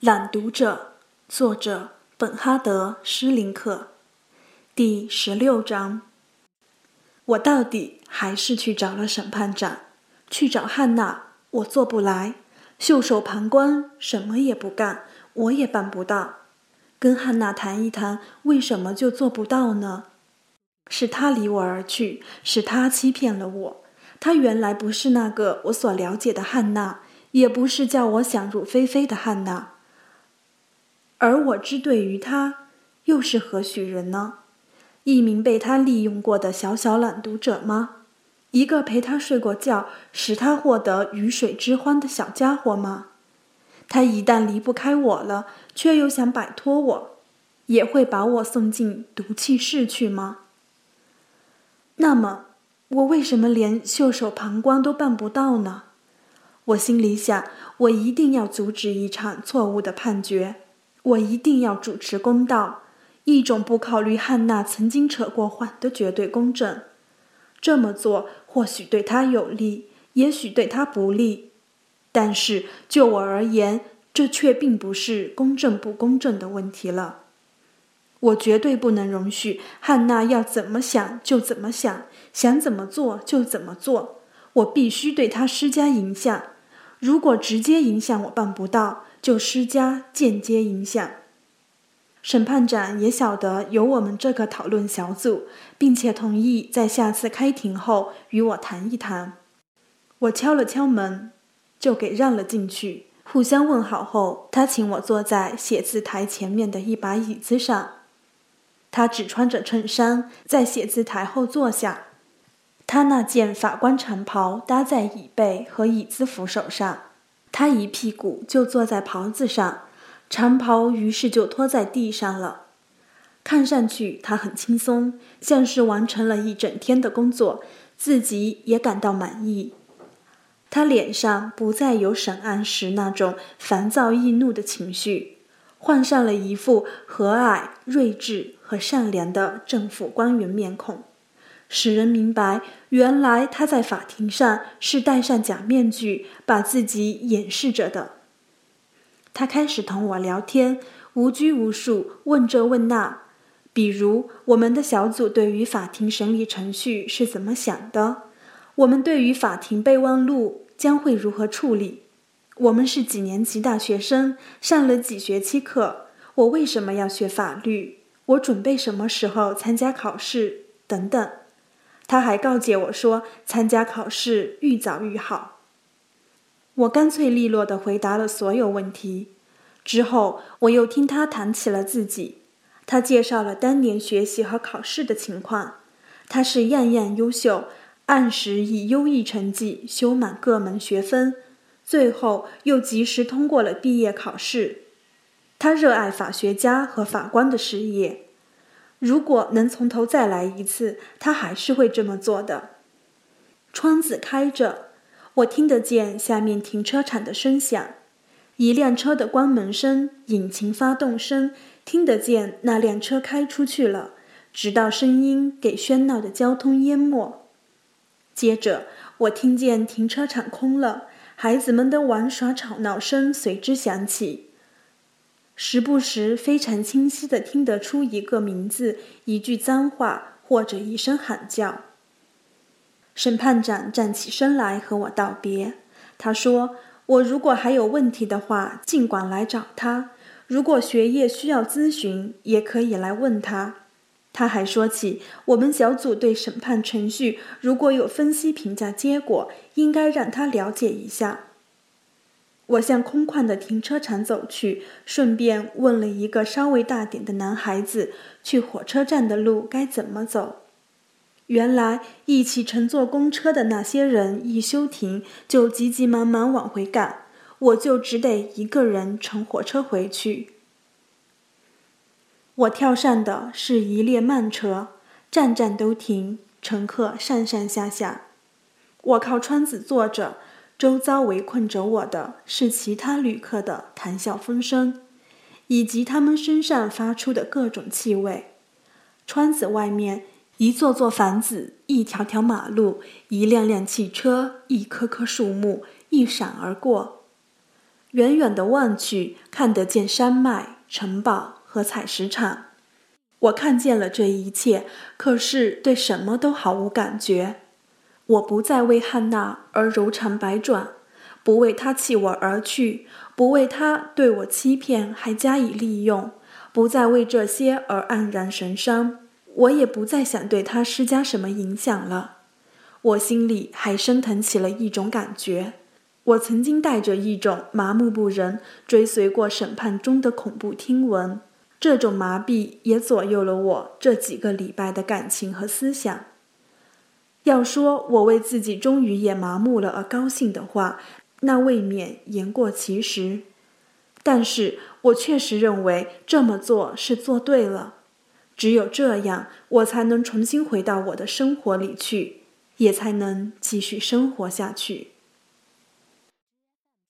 朗读者，作者本哈德·施林克，第十六章。我到底还是去找了审判长，去找汉娜。我做不来，袖手旁观，什么也不干，我也办不到。跟汉娜谈一谈，为什么就做不到呢？是他离我而去，是他欺骗了我。他原来不是那个我所了解的汉娜，也不是叫我想入非非的汉娜。而我之对于他，又是何许人呢？一名被他利用过的小小懒读者吗？一个陪他睡过觉，使他获得鱼水之欢的小家伙吗？他一旦离不开我了，却又想摆脱我，也会把我送进毒气室去吗？那么，我为什么连袖手旁观都办不到呢？我心里想，我一定要阻止一场错误的判决。我一定要主持公道，一种不考虑汉娜曾经扯过谎的绝对公正。这么做或许对他有利，也许对他不利，但是就我而言，这却并不是公正不公正的问题了。我绝对不能容许汉娜要怎么想就怎么想，想怎么做就怎么做。我必须对她施加影响。如果直接影响我办不到。就施加间接影响。审判长也晓得有我们这个讨论小组，并且同意在下次开庭后与我谈一谈。我敲了敲门，就给让了进去。互相问好后，他请我坐在写字台前面的一把椅子上。他只穿着衬衫，在写字台后坐下。他那件法官长袍搭在椅背和椅子扶手上。他一屁股就坐在袍子上，长袍于是就拖在地上了。看上去他很轻松，像是完成了一整天的工作，自己也感到满意。他脸上不再有审案时那种烦躁易怒的情绪，换上了一副和蔼、睿智和善良的政府官员面孔。使人明白，原来他在法庭上是戴上假面具，把自己掩饰着的。他开始同我聊天，无拘无束，问这问那，比如我们的小组对于法庭审理程序是怎么想的，我们对于法庭备忘录将会如何处理，我们是几年级大学生，上了几学期课，我为什么要学法律，我准备什么时候参加考试，等等。他还告诫我说：“参加考试愈早愈好。”我干脆利落地回答了所有问题。之后，我又听他谈起了自己。他介绍了当年学习和考试的情况。他是样样优秀，按时以优异成绩修满各门学分，最后又及时通过了毕业考试。他热爱法学家和法官的事业。如果能从头再来一次，他还是会这么做的。窗子开着，我听得见下面停车场的声响，一辆车的关门声、引擎发动声，听得见那辆车开出去了，直到声音给喧闹的交通淹没。接着，我听见停车场空了，孩子们的玩耍吵闹声随之响起。时不时非常清晰地听得出一个名字、一句脏话或者一声喊叫。审判长站起身来和我道别，他说：“我如果还有问题的话，尽管来找他；如果学业需要咨询，也可以来问他。”他还说起我们小组对审判程序如果有分析评价结果，应该让他了解一下。我向空旷的停车场走去，顺便问了一个稍微大点的男孩子：“去火车站的路该怎么走？”原来一起乘坐公车的那些人一休停就急急忙忙往回赶，我就只得一个人乘火车回去。我跳上的是一列慢车，站站都停，乘客上上下下。我靠窗子坐着。周遭围困着我的是其他旅客的谈笑风生，以及他们身上发出的各种气味。窗子外面，一座座房子，一条条马路，一辆辆汽车，一棵棵树木一闪而过。远远的望去，看得见山脉、城堡和采石场。我看见了这一切，可是对什么都毫无感觉。我不再为汉娜而柔肠百转，不为她弃我而去，不为她对我欺骗还加以利用，不再为这些而黯然神伤。我也不再想对她施加什么影响了。我心里还升腾起了一种感觉。我曾经带着一种麻木不仁追随过审判中的恐怖听闻，这种麻痹也左右了我这几个礼拜的感情和思想。要说我为自己终于也麻木了而高兴的话，那未免言过其实。但是我确实认为这么做是做对了，只有这样，我才能重新回到我的生活里去，也才能继续生活下去。